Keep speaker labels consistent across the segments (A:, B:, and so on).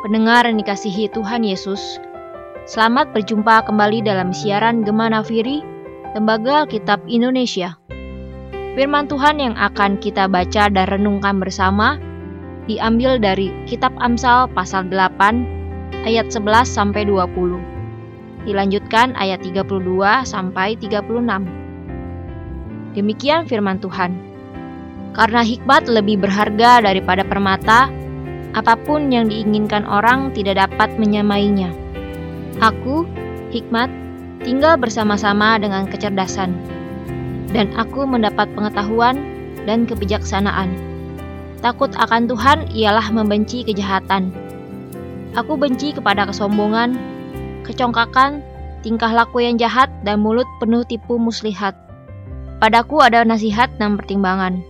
A: Pendengar yang dikasihi Tuhan Yesus, selamat berjumpa kembali dalam siaran Gema Nafiri, Lembaga Alkitab Indonesia. Firman Tuhan yang akan kita baca dan renungkan bersama diambil dari Kitab Amsal pasal 8 ayat 11 sampai 20. Dilanjutkan ayat 32 sampai 36. Demikian firman Tuhan. Karena hikmat lebih berharga daripada permata, apa pun yang diinginkan orang tidak dapat menyamainya. Aku, hikmat, tinggal bersama-sama dengan kecerdasan, dan aku mendapat pengetahuan dan kebijaksanaan. Takut akan Tuhan ialah membenci kejahatan. Aku benci kepada kesombongan, kecongkakan, tingkah laku yang jahat, dan mulut penuh tipu muslihat. Padaku ada nasihat dan pertimbangan.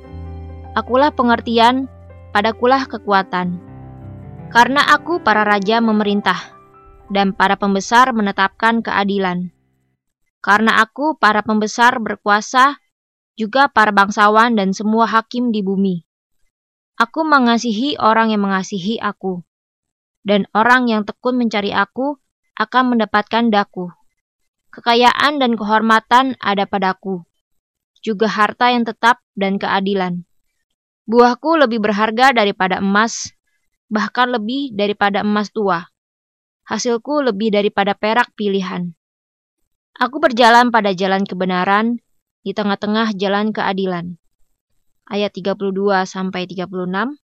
A: Akulah pengertian, padakulah kekuatan. Karena aku para raja memerintah, dan para pembesar menetapkan keadilan. Karena aku para pembesar berkuasa, juga para bangsawan dan semua hakim di bumi. Aku mengasihi orang yang mengasihi aku, dan orang yang tekun mencari aku akan mendapatkan daku. Kekayaan dan kehormatan ada padaku, juga harta yang tetap dan keadilan. Buahku lebih berharga daripada emas, bahkan lebih daripada emas tua. Hasilku lebih daripada perak pilihan. Aku berjalan pada jalan kebenaran, di tengah-tengah jalan keadilan. Ayat 32 sampai 36.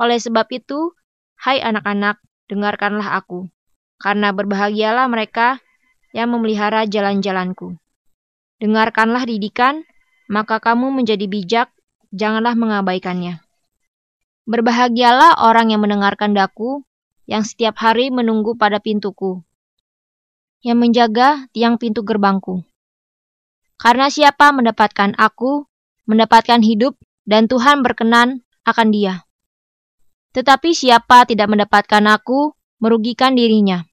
A: Oleh sebab itu, hai anak-anak, dengarkanlah aku, karena berbahagialah mereka yang memelihara jalan-jalanku. Dengarkanlah didikan, maka kamu menjadi bijak, janganlah mengabaikannya. Berbahagialah orang yang mendengarkan daku, yang setiap hari menunggu pada pintuku, yang menjaga tiang pintu gerbangku. Karena siapa mendapatkan aku, mendapatkan hidup, dan Tuhan berkenan akan dia. Tetapi siapa tidak mendapatkan aku, merugikan dirinya.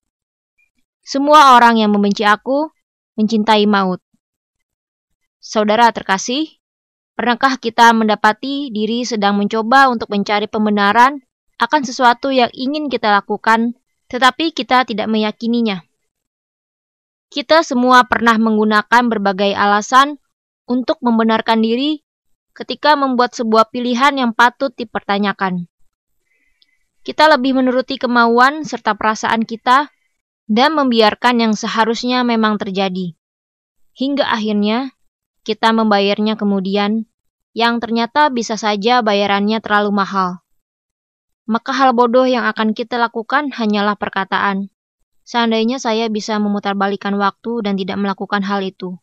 A: Semua orang yang membenci aku, mencintai maut. Saudara terkasih, Pernahkah kita mendapati diri sedang mencoba untuk mencari pembenaran akan sesuatu yang ingin kita lakukan, tetapi kita tidak meyakininya? Kita semua pernah menggunakan berbagai alasan untuk membenarkan diri ketika membuat sebuah pilihan yang patut dipertanyakan. Kita lebih menuruti kemauan serta perasaan kita dan membiarkan yang seharusnya memang terjadi. Hingga akhirnya kita membayarnya kemudian yang ternyata bisa saja bayarannya terlalu mahal. Maka hal bodoh yang akan kita lakukan hanyalah perkataan. Seandainya saya bisa memutarbalikan waktu dan tidak melakukan hal itu.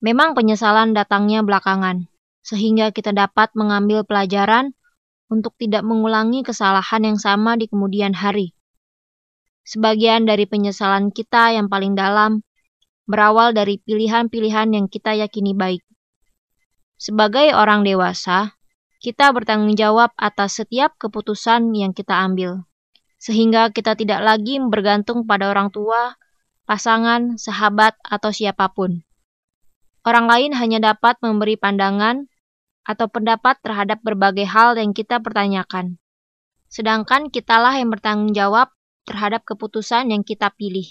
A: Memang penyesalan datangnya belakangan, sehingga kita dapat mengambil pelajaran untuk tidak mengulangi kesalahan yang sama di kemudian hari. Sebagian dari penyesalan kita yang paling dalam berawal dari pilihan-pilihan yang kita yakini baik. Sebagai orang dewasa, kita bertanggung jawab atas setiap keputusan yang kita ambil, sehingga kita tidak lagi bergantung pada orang tua, pasangan, sahabat, atau siapa pun. Orang lain hanya dapat memberi pandangan atau pendapat terhadap berbagai hal yang kita pertanyakan. Sedangkan kitalah yang bertanggung jawab terhadap keputusan yang kita pilih.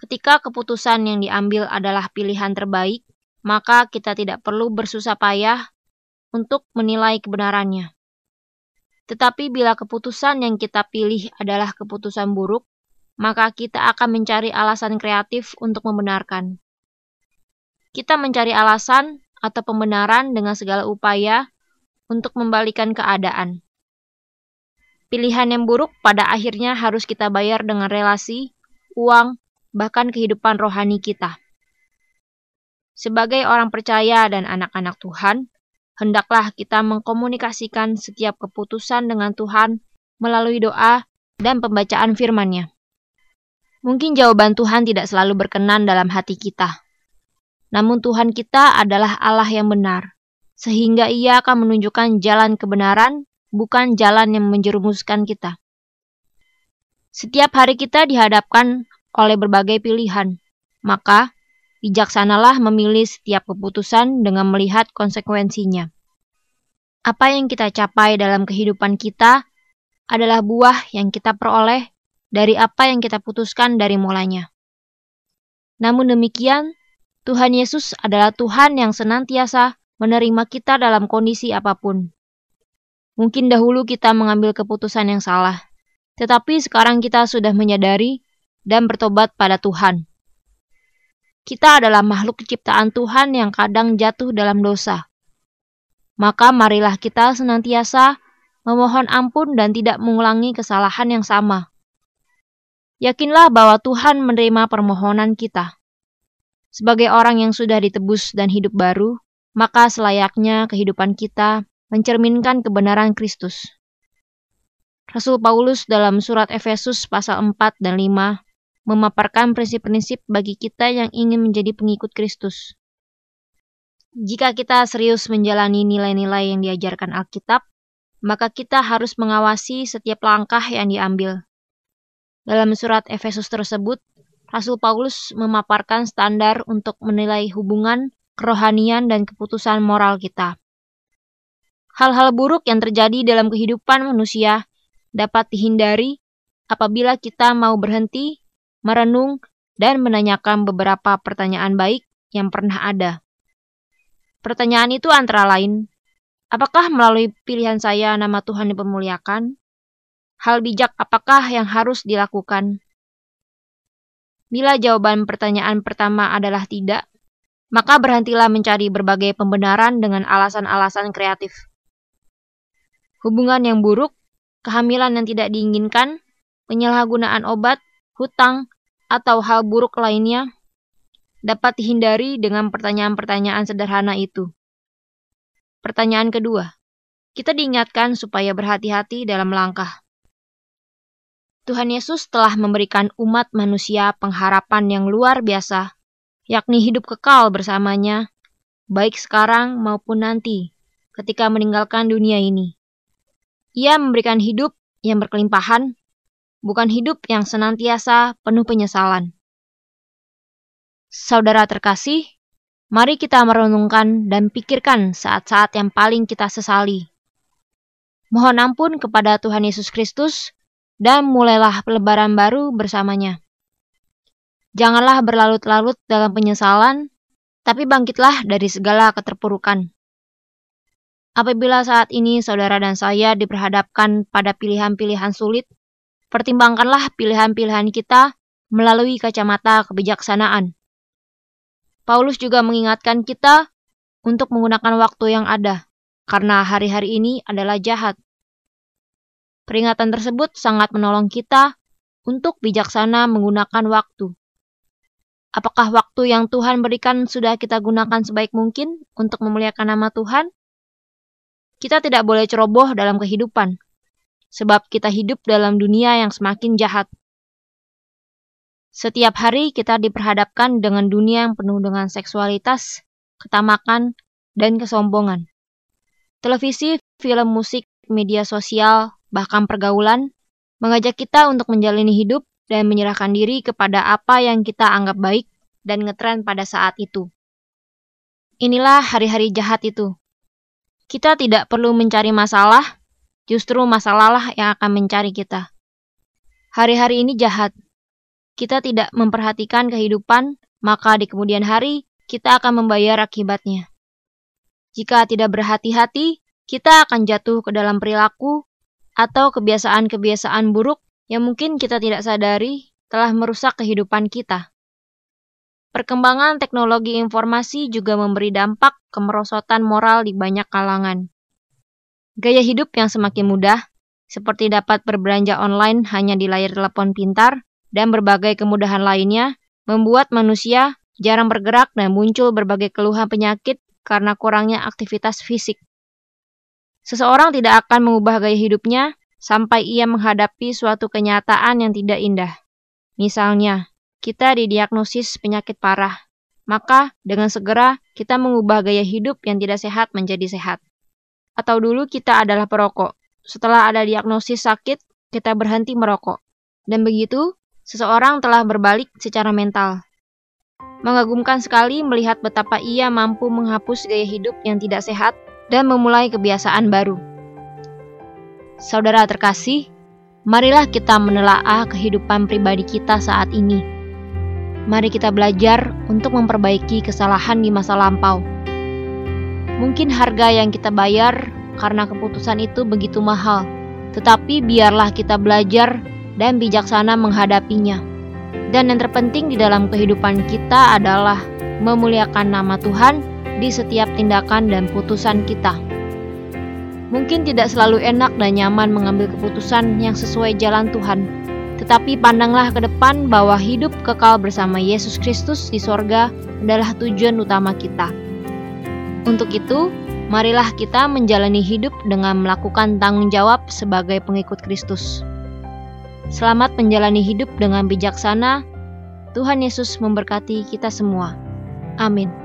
A: Ketika keputusan yang diambil adalah pilihan terbaik, maka kita tidak perlu bersusah payah untuk menilai kebenarannya. Tetapi bila keputusan yang kita pilih adalah keputusan buruk, maka kita akan mencari alasan kreatif untuk membenarkan. Kita mencari alasan atau pembenaran dengan segala upaya untuk membalikan keadaan. Pilihan yang buruk pada akhirnya harus kita bayar dengan relasi, uang, bahkan kehidupan rohani kita. Sebagai orang percaya dan anak-anak Tuhan, hendaklah kita mengkomunikasikan setiap keputusan dengan Tuhan melalui doa dan pembacaan firman-Nya. Mungkin jawaban Tuhan tidak selalu berkenan dalam hati kita. Namun Tuhan kita adalah Allah yang benar, sehingga Ia akan menunjukkan jalan kebenaran, bukan jalan yang menjerumuskan kita. Setiap hari kita dihadapkan oleh berbagai pilihan, maka bijaksanalah memilih setiap keputusan dengan melihat konsekuensinya. Apa yang kita capai dalam kehidupan kita adalah buah yang kita peroleh dari apa yang kita putuskan dari mulanya. Namun demikian, Tuhan Yesus adalah Tuhan yang senantiasa menerima kita dalam kondisi apa pun. Mungkin dahulu kita mengambil keputusan yang salah, tetapi sekarang kita sudah menyadari dan bertobat pada Tuhan. Kita adalah makhluk ciptaan Tuhan yang kadang jatuh dalam dosa. Maka marilah kita senantiasa memohon ampun dan tidak mengulangi kesalahan yang sama. Yakinlah bahwa Tuhan menerima permohonan kita. Sebagai orang yang sudah ditebus dan hidup baru, maka selayaknya kehidupan kita mencerminkan kebenaran Kristus. Rasul Paulus dalam surat Efesus pasal 4 dan 5 memaparkan prinsip-prinsip bagi kita yang ingin menjadi pengikut Kristus. Jika kita serius menjalani nilai-nilai yang diajarkan Alkitab, maka kita harus mengawasi setiap langkah yang diambil. Dalam surat Efesus tersebut, Rasul Paulus memaparkan standar untuk menilai hubungan, kerohanian, dan keputusan moral kita. Hal-hal buruk yang terjadi dalam kehidupan manusia dapat dihindari apabila kita mau berhenti, merenung, dan menanyakan beberapa pertanyaan baik yang pernah ada. Pertanyaan itu antara lain, Apakah melalui pilihan saya nama Tuhan dipermuliakan? Hal bijak apakah yang harus dilakukan? Bila jawaban pertanyaan pertama adalah tidak, maka berhentilah mencari berbagai pembenaran dengan alasan-alasan kreatif. Hubungan yang buruk, kehamilan yang tidak diinginkan, penyalahgunaan obat, hutang, atau hal buruk lainnya dapat dihindari dengan pertanyaan-pertanyaan sederhana itu. Pertanyaan kedua, kita diingatkan supaya berhati-hati dalam langkah. Tuhan Yesus telah memberikan umat manusia pengharapan yang luar biasa, yakni hidup kekal bersamanya, baik sekarang maupun nanti, ketika meninggalkan dunia ini. Ia memberikan hidup yang berkelimpahan, bukan hidup yang senantiasa penuh penyesalan. Saudara terkasih, Mari kita merenungkan dan pikirkan saat-saat yang paling kita sesali. Mohon ampun kepada Tuhan Yesus Kristus dan mulailah lebaran baru bersamanya. Janganlah berlarut-larut dalam penyesalan, tapi bangkitlah dari segala keterpurukan. Apabila saat ini saudara dan saya diperhadapkan pada pilihan-pilihan sulit, pertimbangkanlah pilihan-pilihan kita melalui kacamata kebijaksanaan. Paulus juga mengingatkan kita untuk menggunakan waktu yang ada, karena hari-hari ini adalah jahat. Peringatan tersebut sangat menolong kita untuk bijaksana menggunakan waktu. Apakah waktu yang Tuhan berikan sudah kita gunakan sebaik mungkin untuk memuliakan nama Tuhan? Kita tidak boleh ceroboh dalam kehidupan, sebab kita hidup dalam dunia yang semakin jahat. Setiap hari kita diperhadapkan dengan dunia yang penuh dengan seksualitas, ketamakan, dan kesombongan. Televisi, film musik, media sosial, bahkan pergaulan mengajak kita untuk menjalani hidup dan menyerahkan diri kepada apa yang kita anggap baik dan ngetren pada saat itu. Inilah hari-hari jahat itu. Kita tidak perlu mencari masalah, justru masalahlah yang akan mencari kita. Hari-hari ini jahat, kita tidak memperhatikan kehidupan, maka di kemudian hari kita akan membayar akibatnya. Jika tidak berhati-hati, kita akan jatuh ke dalam perilaku atau kebiasaan-kebiasaan buruk yang mungkin kita tidak sadari telah merusak kehidupan kita. Perkembangan teknologi informasi juga memberi dampak kemerosotan moral di banyak kalangan. Gaya hidup yang semakin mudah, seperti dapat berbelanja online hanya di layar telepon pintar, dan berbagai kemudahan lainnya membuat manusia jarang bergerak dan muncul berbagai keluhan penyakit karena kurangnya aktivitas fisik. Seseorang tidak akan mengubah gaya hidupnya sampai ia menghadapi suatu kenyataan yang tidak indah. Misalnya, kita didiagnosis penyakit parah, maka dengan segera kita mengubah gaya hidup yang tidak sehat menjadi sehat. Atau dulu kita adalah perokok, setelah ada diagnosis sakit, kita berhenti merokok. Dan begitu, seseorang telah berbalik secara mental. Mengagumkan sekali melihat betapa ia mampu menghapus gaya hidup yang tidak sehat dan memulai kebiasaan baru. Saudara terkasih, marilah kita menelaah kehidupan pribadi kita saat ini. Mari kita belajar untuk memperbaiki kesalahan di masa lampau. Mungkin harga yang kita bayar karena keputusan itu begitu mahal, tetapi biarlah kita belajar dan bijaksana menghadapinya. Dan yang terpenting di dalam kehidupan kita adalah memuliakan nama Tuhan di setiap tindakan dan putusan kita. Mungkin tidak selalu enak dan nyaman mengambil keputusan yang sesuai jalan Tuhan, tetapi pandanglah ke depan bahwa hidup kekal bersama Yesus Kristus di sorga adalah tujuan utama kita. Untuk itu, marilah kita menjalani hidup dengan melakukan tanggung jawab sebagai pengikut Kristus. Selamat menjalani hidup dengan bijaksana. Tuhan Yesus memberkati kita semua. Amin.